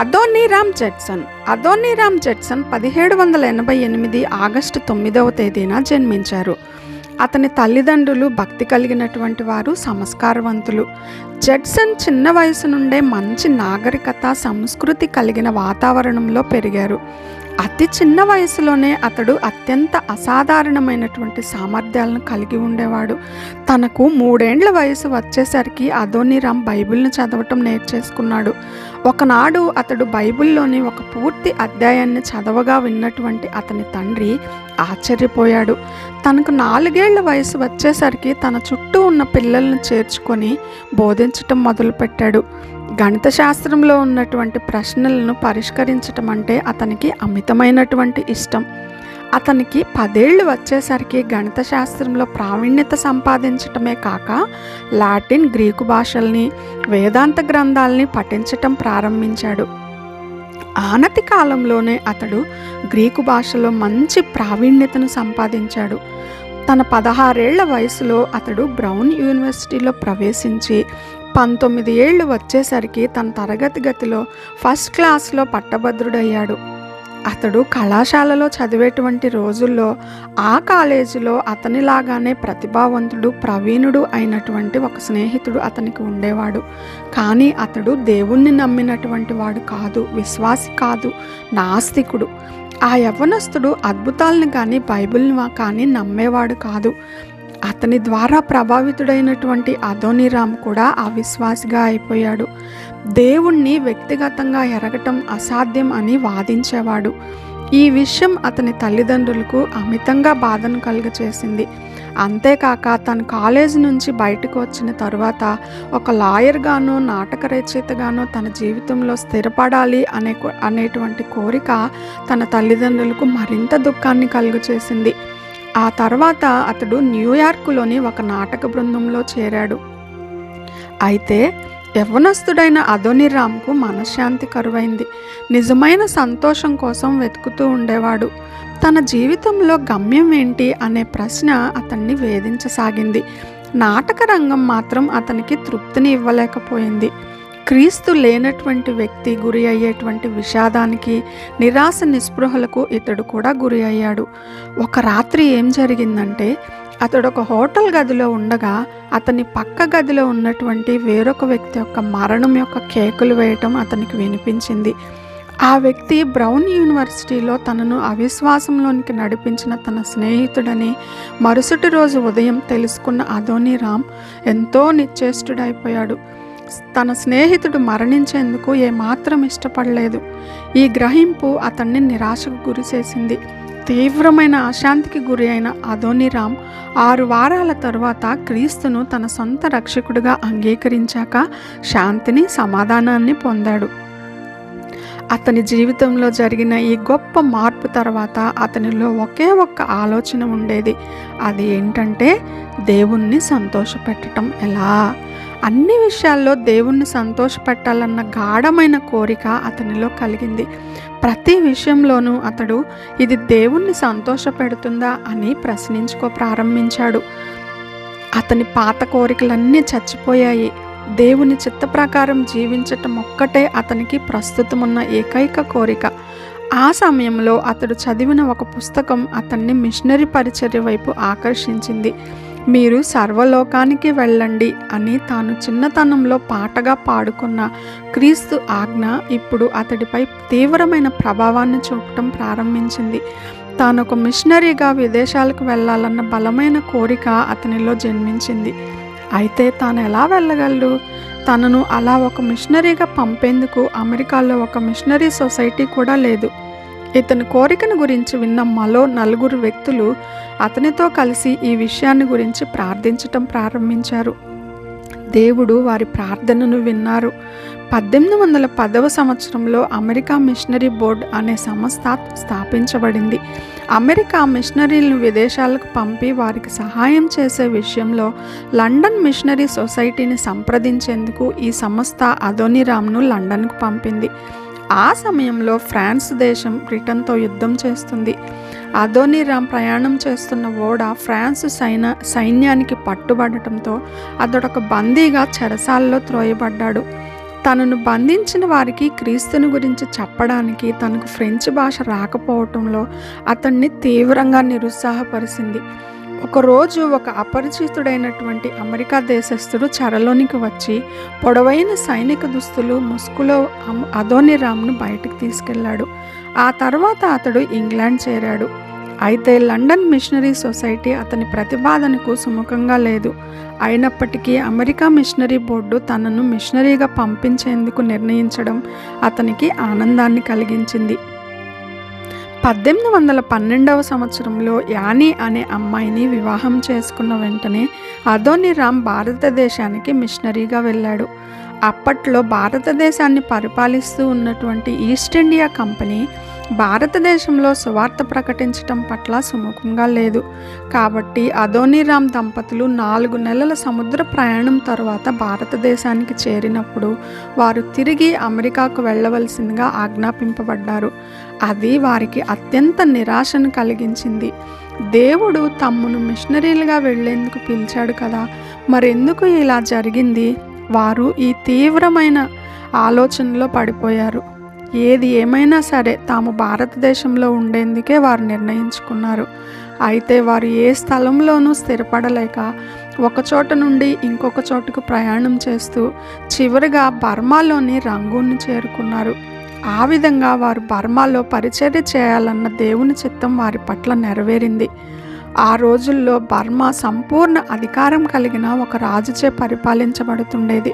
Adoniram జెట్సన్ Adoniram జెట్సన్ పదిహేడు వందల ఎనభై ఎనిమిది ఆగస్టు తొమ్మిదవ తేదీన జన్మించారు. అతని తల్లిదండ్రులు భక్తి కలిగినటువంటి వారు సంస్కారవంతులు. జడ్సన్ చిన్న వయసు నుండే మంచి నాగరికత సంస్కృతి కలిగిన వాతావరణంలో పెరిగారు. అతి చిన్న వయసులోనే అతడు అత్యంత అసాధారణమైనటువంటి సామర్థ్యాలను కలిగి ఉండేవాడు. తనకు మూడేండ్ల వయసు వచ్చేసరికి అదోనిరామ్ బైబిల్ను చదవటం నేర్చేసుకున్నాడు. ఒకనాడు అతడు బైబిల్లోని ఒక పూర్తి అధ్యాయాన్ని చదవగా విన్నటువంటి అతని తండ్రి ఆశ్చర్యపోయాడు. తనకు నాలుగేళ్ళ వయసు వచ్చేసరికి తన చుట్టూ ఉన్న పిల్లలను చేర్చుకొని బోధించటం మొదలుపెట్టాడు. గణిత శాస్త్రంలో ఉన్నటువంటి ప్రశ్నలను పరిష్కరించటం అంటే అతనికి అమితమైనటువంటి ఇష్టం. అతనికి పదేళ్ళు వచ్చేసరికి గణిత శాస్త్రంలో ప్రావీణ్యత సంపాదించటమే కాక లాటిన్ గ్రీకు భాషల్ని వేదాంత గ్రంథాలని పఠించటం ప్రారంభించాడు. ఆనతి కాలంలోనే అతడు గ్రీకు భాషలో మంచి ప్రావీణ్యతను సంపాదించాడు. తన పదహారేళ్ళ వయసులో అతడు బ్రౌన్ యూనివర్సిటీలో ప్రవేశించి పంతొమ్మిది ఏళ్ళు వచ్చేసరికి తన తరగతి గతిలో ఫస్ట్ క్లాస్లో పట్టభద్రుడయ్యాడు. అతడు కళాశాలలో చదివేటువంటి రోజుల్లో ఆ కాలేజీలో అతనిలాగానే ప్రతిభావంతుడు ప్రవీణుడు అయినటువంటి ఒక స్నేహితుడు అతనికి ఉండేవాడు. కానీ అతడు దేవుణ్ణి నమ్మినటువంటి వాడు కాదు విశ్వాసి కాదు నాస్తికుడు. ఆ యవ్వనస్తుడు అద్భుతాలను కానీ బైబిల్ని కానీ నమ్మేవాడు కాదు. అతని ద్వారా ప్రభావితుడైనటువంటి అదోనిరామ్ కూడా అవిశ్వాసిగా అయిపోయాడు. దేవుణ్ణి వ్యక్తిగతంగా ఎరగటం అసాధ్యం అని వాదించేవాడు. ఈ విషయం అతని తల్లిదండ్రులకు అమితంగా బాధను కలుగచేసింది. అంతేకాక తను కాలేజీ నుంచి బయటకు వచ్చిన తరువాత ఒక లాయర్గానో నాటక రచయితగానో తన జీవితంలో స్థిరపడాలి అనే అనేటువంటి కోరిక తన తల్లిదండ్రులకు మరింత దుఃఖాన్ని కలుగచేసింది. ఆ తర్వాత అతడు న్యూయార్క్లోని ఒక నాటక బృందంలో చేరాడు. అయితే యవ్వనస్తుడైన అదోనిరామ్కు మనశ్శాంతి కరువైంది. నిజమైన సంతోషం కోసం వెతుకుతూ ఉండేవాడు. తన జీవితంలో గమ్యం ఏంటి అనే ప్రశ్న అతన్ని వేధించసాగింది. నాటక రంగం మాత్రం అతనికి తృప్తిని ఇవ్వలేకపోయింది. క్రీస్తు లేనటువంటి వ్యక్తి గురి అయ్యేటువంటి విషాదానికి నిరాశ నిస్పృహలకు ఇతడు కూడా గురి అయ్యాడు. ఒక రాత్రి ఏం జరిగిందంటే అతడు ఒక హోటల్ గదిలో ఉండగా అతని పక్క గదిలో ఉన్నటువంటి వేరొక వ్యక్తి యొక్క మరణం యొక్క కేకులు వేయటం అతనికి వినిపించింది. ఆ వ్యక్తి బ్రౌన్ యూనివర్సిటీలో తనను అవిశ్వాసంలోనికి నడిపించిన తన స్నేహితుడని మరుసటి రోజు ఉదయం తెలుసుకున్న అదోని రామ్ ఎంతో నిశ్చేష్టుడైపోయాడు. తన స్నేహితుడు మరణించేందుకు ఏమాత్రం ఇష్టపడలేదు. ఈ గ్రహింపు అతన్ని నిరాశకు గురిచేసింది. తీవ్రమైన అశాంతికి గురి అయిన అదోనిరామ్ ఆరు వారాల తరువాత క్రీస్తును తన సొంత రక్షకుడిగా అంగీకరించాక శాంతిని సమాధానాన్ని పొందాడు. అతని జీవితంలో జరిగిన ఈ గొప్ప మార్పు తర్వాత అతనిలో ఒకే ఒక్క ఆలోచన ఉండేది. అది ఏంటంటే దేవుణ్ణి సంతోషపెట్టడం ఎలా? అన్ని విషయాల్లో దేవుణ్ణి సంతోషపెట్టాలన్న గాఢమైన కోరిక అతనిలో కలిగింది. ప్రతి విషయంలోనూ అతడు ఇది దేవుణ్ణి సంతోషపెడుతుందా? అని ప్రశ్నించుకో ప్రారంభించాడు. అతని పాత కోరికలన్నీ చచ్చిపోయాయి. దేవుని చిత్త ప్రకారం జీవించటం ఒక్కటే అతనికి ప్రస్తుతం ఉన్న ఏకైక కోరిక. ఆ సమయంలో అతడు చదివిన ఒక పుస్తకం అతన్ని మిషనరీ పరిచర్య వైపు ఆకర్షించింది. మీరు సర్వలోకానికి వెళ్ళండి అని తాను చిన్నతనంలో పాటగా పాడుకున్న క్రీస్తు ఆజ్ఞ ఇప్పుడు అతడిపై తీవ్రమైన ప్రభావాన్ని చూపటం ప్రారంభించింది. తాను ఒక మిషనరీగా విదేశాలకు వెళ్ళాలన్న బలమైన కోరిక అతనిలో జన్మించింది. అయితే తాను ఎలా వెళ్ళగలడు? తనను అలా ఒక మిషనరీగా పంపేందుకు అమెరికాలో ఒక మిషనరీ సొసైటీ కూడా లేదు. ఇతని కోరికను గురించి విన్న మలో నలుగురు వ్యక్తులు అతనితో కలిసి ఈ విషయాన్ని గురించి ప్రార్థించటం ప్రారంభించారు. దేవుడు వారి ప్రార్థనను విన్నారు. పద్దెనిమిది వందల పదవ సంవత్సరంలో అమెరికా మిషనరీ బోర్డ్ అనే సంస్థ స్థాపించబడింది. అమెరికా మిషనరీలను విదేశాలకు పంపి వారికి సహాయం చేసే విషయంలో లండన్ మిషనరీ సొసైటీని సంప్రదించేందుకు ఈ సంస్థ అదోనిరామ్ను లండన్కు పంపింది. ఆ సమయంలో ఫ్రాన్స్ దేశం బ్రిటన్తో యుద్ధం చేస్తుంది. అదోనిరామ్ ప్రయాణం చేస్తున్న ఓడ ఫ్రాన్స్ సైన సైన్యానికి పట్టుబడటంతో అతడొక బందీగా చెరసాలలో త్రోయబడ్డాడు. తనను బంధించిన వారికి క్రీస్తుని గురించి చెప్పడానికి తనకు ఫ్రెంచ్ భాష రాకపోవటంలో అతన్ని తీవ్రంగా నిరుత్సాహపరిచింది. ఒకరోజు ఒక అపరిచితుడైనటువంటి అమెరికా దేశస్థుడు చెరలోనికి వచ్చి పొడవైన సైనిక దుస్తులు ముసుగులో అదోనిరామ్ను బయటకు తీసుకెళ్ళాడు ఆ తర్వాత అతడు ఇంగ్లాండ్ చేరాడు. అయితే లండన్ మిషనరీ సొసైటీ అతని ప్రతిపాదనకు సుముఖంగా లేదు. అయినప్పటికీ అమెరికా మిషనరీ బోర్డు తనను మిషనరీగా పంపించేందుకు నిర్ణయించడం అతనికి ఆనందాన్ని కలిగించింది. పద్దెనిమిది వందల పన్నెండవ సంవత్సరంలో యానీ అనే అమ్మాయిని వివాహం చేసుకున్న వెంటనే అదోనిరామ్ భారతదేశానికి మిషనరీగా వెళ్ళాడు. అప్పట్లో భారతదేశాన్ని పరిపాలిస్తూ ఉన్నటువంటి ఈస్ట్ ఇండియా కంపెనీ భారతదేశంలో సువార్త ప్రకటించటం పట్ల సుముఖంగా లేదు. కాబట్టి అదోనిరామ్ దంపతులు నాలుగు నెలల సముద్ర ప్రయాణం తర్వాత భారతదేశానికి చేరినప్పుడు వారు తిరిగి అమెరికాకు వెళ్ళవలసిందిగా ఆజ్ఞాపింపబడ్డారు. అది వారికి అత్యంత నిరాశను కలిగించింది. దేవుడు తమ్మును మిషనరీలుగా వెళ్ళేందుకు పిలిచాడు కదా. మరెందుకు ఇలా జరిగింది? వారు ఈ తీవ్రమైన ఆలోచనలో పడిపోయారు. ఏది ఏమైనా సరే తాము భారతదేశంలో ఉండేందుకే వారు నిర్ణయించుకున్నారు. అయితే వారు ఏ స్థలంలోనూ స్థిరపడలేక ఒక చోట నుండి ఇంకొక చోటుకు ప్రయాణం చేస్తూ చివరిగా బర్మాలోని రంగూన్ను చేరుకున్నారు. ఆ విధంగా వారు బర్మాలో పరిచర్య చేయాలన్న దేవుని చిత్తం వారి పట్ల నెరవేరింది. ఆ రోజుల్లో బర్మా సంపూర్ణ అధికారం కలిగిన ఒక రాజుచే పరిపాలించబడుతుండేది.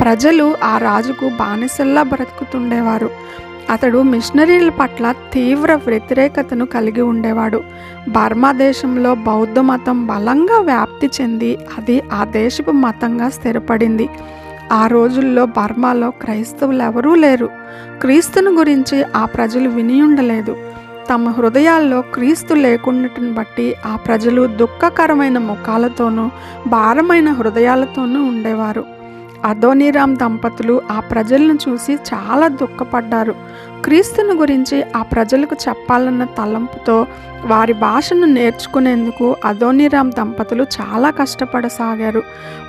ప్రజలు ఆ రాజుకు బానిసల్లా బ్రతుకుతుండేవారు. అతడు మిషనరీల పట్ల తీవ్ర వ్యతిరేకతను కలిగి ఉండేవాడు. బర్మా దేశంలో బౌద్ధ మతం బలంగా వ్యాప్తి చెంది అది ఆ దేశపు మతంగా స్థిరపడింది. ఆ రోజుల్లో బర్మాలో క్రైస్తవులు ఎవరూ లేరు. క్రీస్తుని గురించి ఆ ప్రజలు విని ఉండలేదు. తమ హృదయాల్లో క్రీస్తు లేకుండాటను బట్టి ఆ ప్రజలు దుఃఖకరమైన ముఖాలతోనూ భారమైన హృదయాలతోనూ ఉండేవారు. అదోనిరామ్ దంపతులు ఆ ప్రజలను చూసి చాలా దుఃఖపడ్డారు. క్రీస్తుని గురించి ఆ ప్రజలకు చెప్పాలన్న తలంపుతో వారి భాషను నేర్చుకునేందుకు అదోనిరామ్ దంపతులు చాలా కష్టపడసాగారు.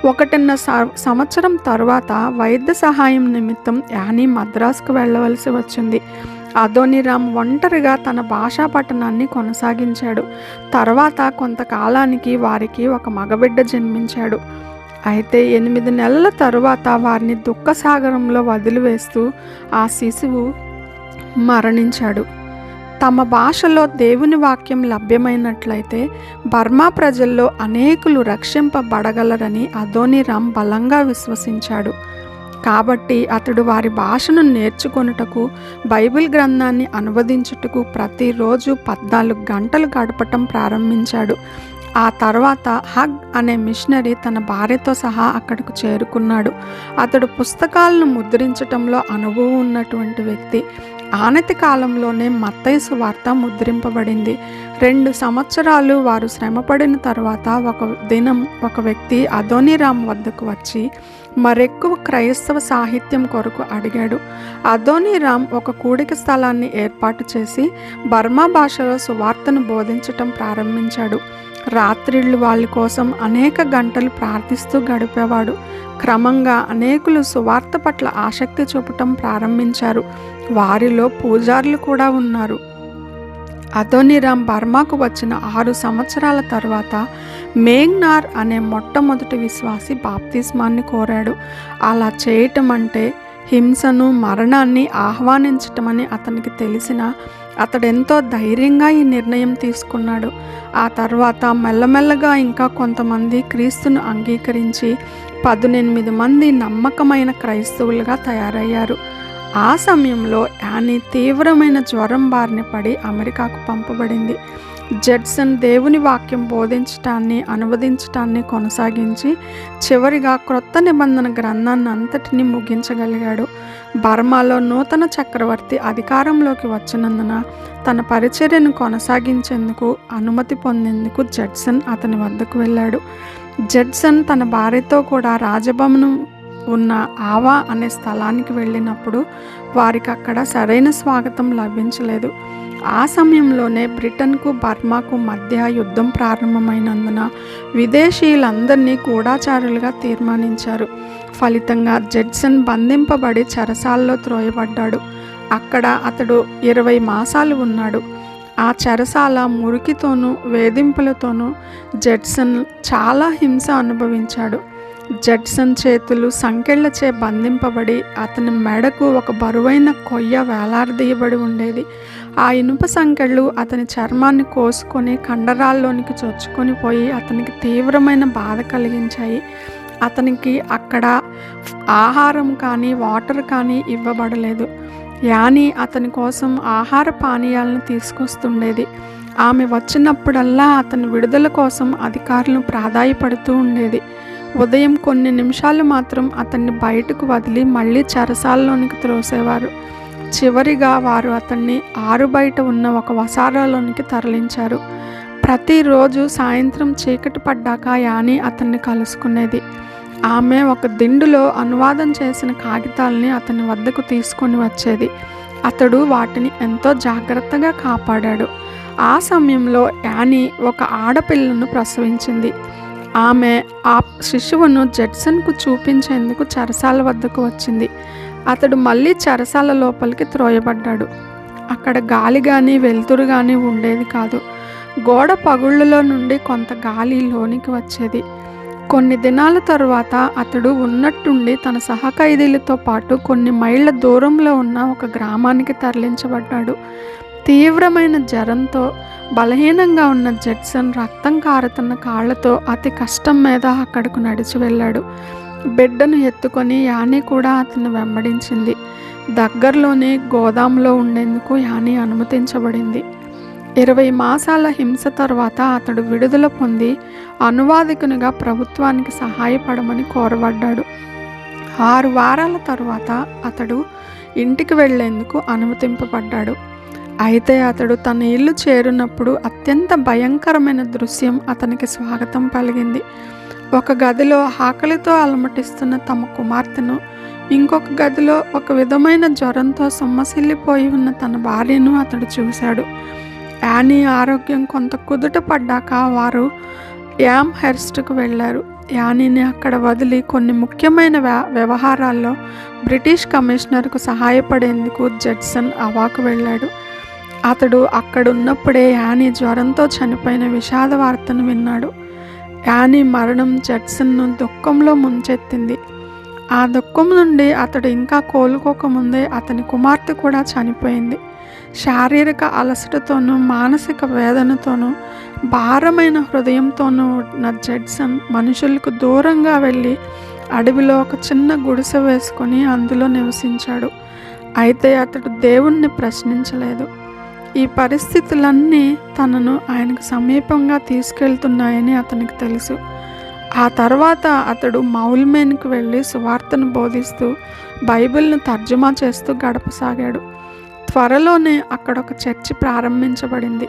ఒకటిన్న సంవత్సరం తరువాత వైద్య సహాయం నిమిత్తం యానీ మద్రాసుకు వెళ్ళవలసి వచ్చింది. అదోనిరామ్ ఒంటరిగా తన భాషా పఠనాన్ని కొనసాగించాడు. తర్వాత కొంతకాలానికి వారికి ఒక మగబిడ్డ జన్మించాడు. అయితే ఎనిమిది నెలల తరువాత వారిని దుఃఖసాగరంలో వదిలివేస్తూ ఆ శిశువు మరణించాడు. తమ భాషలో దేవుని వాక్యం లభ్యమైనట్లయితే బర్మా ప్రజల్లో అనేకులు రక్షింపబడగలరని అదోనిరామ్ బలంగా విశ్వసించాడు. కాబట్టి అతడు వారి భాషను నేర్చుకొనుటకు బైబిల్ గ్రంథాన్ని అనువదించుటకు ప్రతిరోజు పద్నాలుగు గంటలు గడపటం ప్రారంభించాడు. ఆ తర్వాత హగ్ అనే మిషనరీ తన భార్యతో సహా అక్కడికి చేరుకున్నాడు. అతడు పుస్తకాలను ముద్రించటంలో అనుభవం ఉన్నటువంటి వ్యక్తి. ఆనతి కాలంలోనే మత్తయి వార్త ముద్రింపబడింది. రెండు సంవత్సరాలు వారు శ్రమపడిన తర్వాత ఒక దినం ఒక వ్యక్తి అదోనిరామ్ వద్దకు వచ్చి మరెక్కువ క్రైస్తవ సాహిత్యం కొరకు అడిగాడు. అదోనిరామ్ ఒక కూడిక స్థలాన్ని ఏర్పాటు చేసి బర్మా భాషలో సువార్తను బోధించటం ప్రారంభించాడు. రాత్రిళ్ళు వాళ్ళ కోసం అనేక గంటలు ప్రార్థిస్తూ గడిపేవాడు. క్రమంగా అనేకులు సువార్త పట్ల ఆసక్తి చూపటం ప్రారంభించారు. వారిలో పూజారులు కూడా ఉన్నారు. అదోనిరామ్ బర్మాకు వచ్చిన ఆరు సంవత్సరాల తర్వాత మేఘ్నార్ అనే మొట్టమొదటి విశ్వాసి బాప్తిస్మాన్ని కోరాడు. అలా చేయటం అంటే హింసను మరణాన్ని ఆహ్వానించటమని అతనికి తెలిసిన అతడెంతో ధైర్యంగా ఈ నిర్ణయం తీసుకున్నాడు. ఆ తర్వాత మెల్లమెల్లగా ఇంకా కొంతమంది క్రీస్తును అంగీకరించి పదునెనిమిది మంది నమ్మకమైన క్రైస్తవులుగా తయారయ్యారు. ఆ సమయంలో యానీ తీవ్రమైన జ్వరం బారిన పడి అమెరికాకు పంపబడింది. జడ్సన్ దేవుని వాక్యం బోధించటాన్ని అనువదించటాన్ని కొనసాగించి చివరిగా క్రొత్త నిబంధన గ్రంథాన్ని అంతటిని ముగించగలిగాడు. బర్మాలో నూతన చక్రవర్తి అధికారంలోకి వచ్చినందున తన పరిచర్యను కొనసాగించేందుకు అనుమతి పొందేందుకు జడ్సన్ అతని వద్దకు వెళ్ళాడు. జడ్సన్ తన భార్యతో కూడా రాజభవనం ఉన్న ఆవా అనే స్థలానికి వెళ్ళినప్పుడు వారికి అక్కడ సరైన స్వాగతం లభించలేదు. ఆ సమయంలోనే బ్రిటన్కు బర్మాకు మధ్య యుద్ధం ప్రారంభమైనందున విదేశీయులందరినీ గూఢాచారులుగా తీర్మానించారు. ఫలితంగా జడ్సన్ బంధింపబడి చెరసాల్లో త్రోయబడ్డాడు. అక్కడ అతడు ఇరవై మాసాలు ఉన్నాడు. ఆ చెరసాల మురికితోనూ వేధింపులతోనూ జడ్సన్ చాలా హింస అనుభవించాడు. జడ్సన్ చేతులు సంకెళ్ళచే బంధింపబడి అతని మెడకు ఒక బరువైన కొయ్య వేలాడదీయబడి ఉండేది. ఆ ఇనుప సంకెళ్ళు అతని చర్మాన్ని కోసుకొని కండరాల్లోనికి చొచ్చుకొని పోయి అతనికి తీవ్రమైన బాధ కలిగించాయి. అతనికి అక్కడ ఆహారం కానీ వాటర్ కానీ ఇవ్వబడలేదు. యాని అతని కోసం ఆహార పానీయాలను తీసుకొస్తుండేది. ఆమె వచ్చినప్పుడల్లా అతని విడుదల కోసం అధికారులు ప్రాధాయపడుతూ ఉండేది. ఉదయం కొన్ని నిమిషాలు మాత్రం అతన్ని బయటకు వదిలి మళ్ళీ చెరసాలలోనికి త్రోసేవారు. చివరిగా వారు అతన్ని ఆరు బయట ఉన్న ఒక వసారాలోనికి తరలించారు. ప్రతిరోజు సాయంత్రం చీకటి పడ్డాక యాని అతన్ని కలుసుకునేది. ఆమె ఒక దిండులో అనువాదం చేసిన కాగితాలని అతని వద్దకు తీసుకొని వచ్చేది. అతడు వాటిని ఎంతో జాగ్రత్తగా కాపాడాడు. ఆ సమయంలో యానీ ఒక ఆడపిల్లను ప్రసవించింది. ఆమె ఆ శిశువును జెట్సన్కు చూపించేందుకు చెరసాల వద్దకు వచ్చింది. అతడు మళ్ళీ చెరసాల లోపలికి త్రోయబడ్డాడు. అక్కడ గాలి కానీ వెలుతురు కానీ ఉండేది కాదు. గోడ పగుళ్ళలో నుండి కొంత గాలి లోనికి వచ్చేది. కొన్ని దినాల తరువాత అతడు ఉన్నట్టుండి తన సహఖైదీలతో పాటు కొన్ని మైళ్ళ దూరంలో ఉన్న ఒక గ్రామానికి తరలించబడ్డాడు. తీవ్రమైన జ్వరంతో బలహీనంగా ఉన్న జడ్సన్ రక్తం కారుతున్న కాళ్ళతో అతి కష్టం మీద అక్కడకు నడిచి వెళ్ళాడు. బిడ్డను ఎత్తుకొని యాని కూడా అతను వెంబడించింది. దగ్గరలోనే గోదాంలో ఉండేందుకు యాని అనుమతించబడింది. ఇరవై మాసాల హింస తర్వాత అతడు విడుదల పొంది అనువాదకునిగా ప్రభుత్వానికి సహాయపడమని కోరబడ్డాడు. ఆరు వారాల తరువాత అతడు ఇంటికి వెళ్ళేందుకు అనుమతింపబడ్డాడు. అయితే అతడు తన ఇల్లు చేరినప్పుడు అత్యంత భయంకరమైన దృశ్యం అతనికి స్వాగతం పలిగింది. ఒక గదిలో ఆకలితో అలమటిస్తున్న తమ కుమార్తెను ఇంకొక గదిలో ఒక విధమైన జ్వరంతో సొమ్మసిల్లిపోయి ఉన్న తన భార్యను అతడు చూశాడు. యానీ ఆరోగ్యం కొంత కుదుట పడ్డాక వారు యామ్ హెర్స్ట్కు వెళ్ళారు. యానీని అక్కడ వదిలి కొన్ని ముఖ్యమైన వ్య- వ్యవహారాల్లో బ్రిటిష్ కమిషనర్కు సహాయపడేందుకు జడ్సన్ అవాకు వెళ్ళాడు. అతడు అక్కడున్నప్పుడే యానీ జ్వరంతో చనిపోయిన విషాద వార్తను విన్నాడు. యానీ మరణం జడ్సన్ను దుఃఖంలో ముంచెత్తింది. ఆ దుఃఖం నుండి అతడు ఇంకా కోలుకోకముందే అతని కుమార్తె కూడా చనిపోయింది. శారీరక అలసటతోనూ మానసిక వేదనతోనూ భారమైన హృదయంతోనూ ఉన్న జడ్సన్ మనుషులకు దూరంగా వెళ్ళి అడవిలో ఒక చిన్న గుడిసె వేసుకొని అందులో నివసించాడు. అయితే అతడు దేవుణ్ణి ప్రశ్నించలేదు. ఈ పరిస్థితులన్నీ తనను ఆయనకు సమీపంగా తీసుకెళ్తున్నాయని అతనికి తెలుసు. ఆ తర్వాత అతడు మౌల్మేన్కు వెళ్ళి సువార్తను బోధిస్తూ బైబిల్ను తర్జుమా చేస్తూ గడపసాగాడు. త్వరలోనే అక్కడ ఒక చర్చి ప్రారంభించబడింది.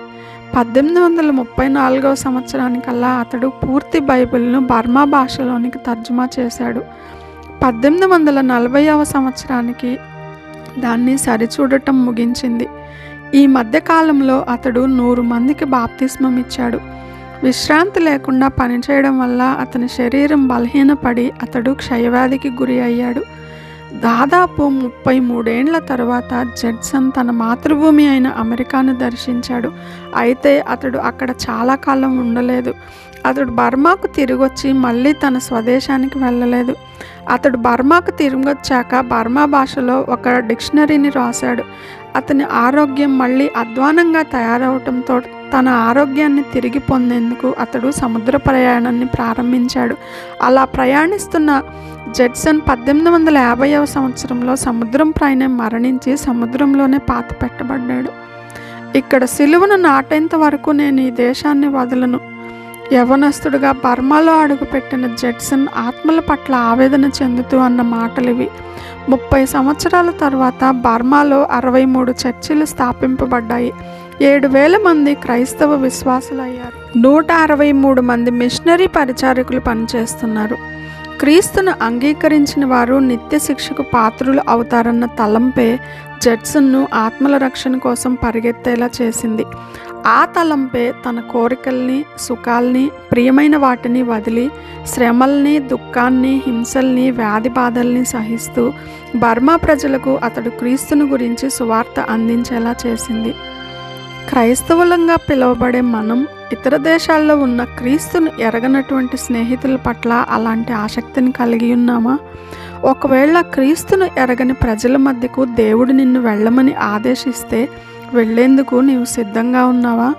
పద్దెనిమిది వందల ముప్పై నాలుగవ సంవత్సరానికల్లా అతడు పూర్తి బైబిల్ను బర్మా భాషలోనికి తర్జుమా చేశాడు. పద్దెనిమిది వందల నలభైవ సంవత్సరానికి దాన్ని సరిచూడటం ముగించింది. ఈ మధ్యకాలంలో అతడు నూరు మందికి బాప్తిస్మం ఇచ్చాడు. విశ్రాంతి లేకుండా పనిచేయడం వల్ల అతని శరీరం బలహీనపడి అతడు క్షయవ్యాధికి గురి అయ్యాడు. దాదాపు ముప్పై మూడేండ్ల తర్వాత జడ్సన్ తన మాతృభూమి అయిన అమెరికాను దర్శించాడు. అయితే అతడు అక్కడ చాలా కాలం ఉండలేదు. అతడు బర్మాకు తిరిగొచ్చి మళ్ళీ తన స్వదేశానికి వెళ్ళలేదు. అతడు బర్మాకు తిరిగొచ్చాక బర్మా భాషలో ఒక డిక్షనరీని రాశాడు. అతని ఆరోగ్యం మళ్ళీ అధ్వానంగా తయారవటంతో తన ఆరోగ్యాన్ని తిరిగి పొందేందుకు అతడు సముద్ర ప్రయాణాన్ని ప్రారంభించాడు. అలా ప్రయాణిస్తున్న జడ్సన్ పద్దెనిమిది వందల యాభైవ సంవత్సరంలో సముద్రం పైన మరణించి సముద్రంలోనే పాత పెట్టబడ్డాడు. ఇక్కడ సిలువను నాటేంత వరకు నేను ఈ దేశాన్ని వదలను? యవనస్తుడుగా బర్మాలో అడుగుపెట్టిన జడ్సన్ ఆత్మల పట్ల ఆవేదన చెందుతూ అన్న మాటలివి. ముప్పై సంవత్సరాల తర్వాత బర్మాలో అరవై మూడు చర్చిలు స్థాపింపబడ్డాయి. ఏడు వేల మంది క్రైస్తవ విశ్వాసులయ్యారు. నూట అరవై మూడు మంది మిషనరీ పరిచారకులు పనిచేస్తున్నారు. క్రీస్తును అంగీకరించిన వారు నిత్య శిక్షకు పాత్రులు అవుతారన్న తలంపే జడ్సన్ను ఆత్మల రక్షణ కోసం పరిగెత్తేలా చేసింది. ఆ తలంపే తన కోరికల్ని సుఖాల్ని ప్రియమైన వాటిని వదిలి శ్రమల్ని దుఃఖాన్ని హింసల్ని వ్యాధి బాధల్ని సహిస్తూ బర్మా ప్రజలకు అతడు క్రీస్తును గురించి సువార్త అందించేలా చేసింది. క్రైస్తవులంగా పిలువబడే మనం ఇతర దేశాల్లో ఉన్న క్రీస్తును ఎరగనటువంటి స్నేహితుల పట్ల అలాంటి ఆసక్తిని కలిగి ఉన్నామా? ఒకవేళ క్రీస్తును ఎరగని ప్రజల మధ్యకు దేవుడు నిన్ను వెళ్ళమని ఆదేశిస్తే వెళ్ళేందుకు నీవు సిద్ధంగా ఉన్నావా?